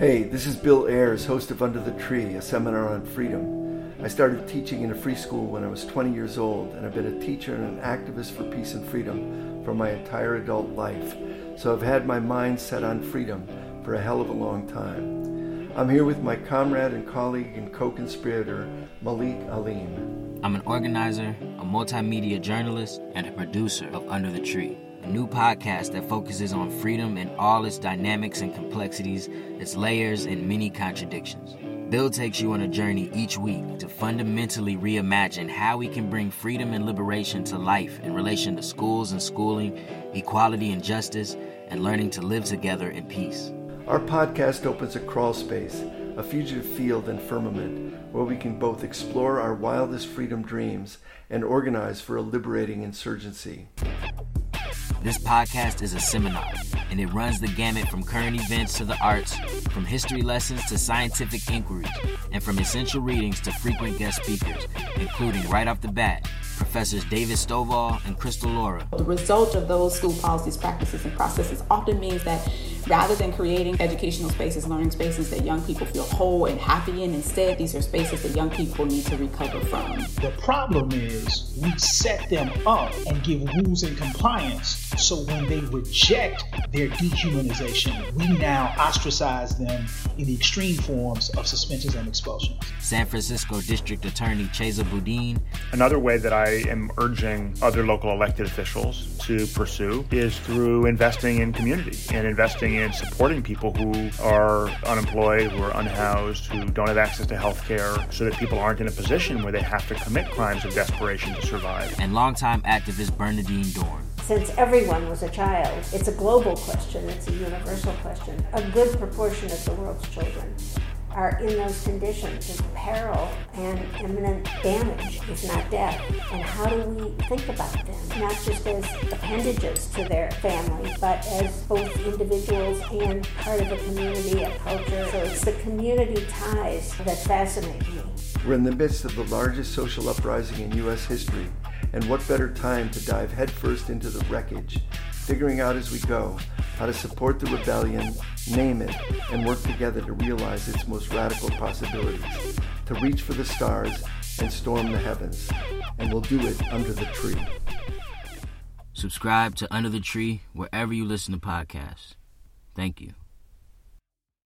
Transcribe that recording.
Hey, this is Bill Ayers, host of Under the Tree, a seminar on freedom. I started teaching in a free school when I was 20 years old, and I've been a teacher and an activist for peace and freedom for my entire adult life. So I've had my mind set on freedom for a hell of a long time. I'm here with my comrade and colleague and co conspirator, Malik Alim. I'm an organizer, a multimedia journalist, and a producer of Under the Tree new podcast that focuses on freedom and all its dynamics and complexities, its layers and many contradictions. Bill takes you on a journey each week to fundamentally reimagine how we can bring freedom and liberation to life in relation to schools and schooling, equality and justice, and learning to live together in peace. Our podcast opens a crawl space, a fugitive field and firmament, where we can both explore our wildest freedom dreams and organize for a liberating insurgency. This podcast is a seminar, and it runs the gamut from current events to the arts, from history lessons to scientific inquiries, and from essential readings to frequent guest speakers, including right off the bat, Professors David Stovall and Crystal Laura. The result of those school policies, practices, and processes often means that rather than creating educational spaces, learning spaces that young people feel whole and happy in, instead, these are spaces that young people need to recover from. The problem is we set them up and give rules and compliance so when they reject their dehumanization, we now ostracize them in the extreme forms of suspensions and expulsions. San Francisco District Attorney Chesa Boudin. Another way that I am urging other local elected officials to pursue is through investing in community and investing in supporting people who are unemployed, who are unhoused, who don't have access to health care, so that people aren't in a position where they have to commit crimes of desperation to survive. And longtime activist Bernardine Dohrn. since everyone was a child. It's a global question, it's a universal question. A good proportion of the world's children are in those conditions of peril and imminent damage, if not death. And how do we think about them? Not just as appendages to their family, but as both individuals and part of a community, a culture. So it's the community ties that fascinate me. We're in the midst of the largest social uprising in U.S. history, and what better time to dive headfirst into the wreckage, figuring out as we go how to support the rebellion, name it, and work together to realize its most radical possibilities, to reach for the stars and storm the heavens. And we'll do it under the tree. Subscribe to Under the Tree wherever you listen to podcasts. Thank you.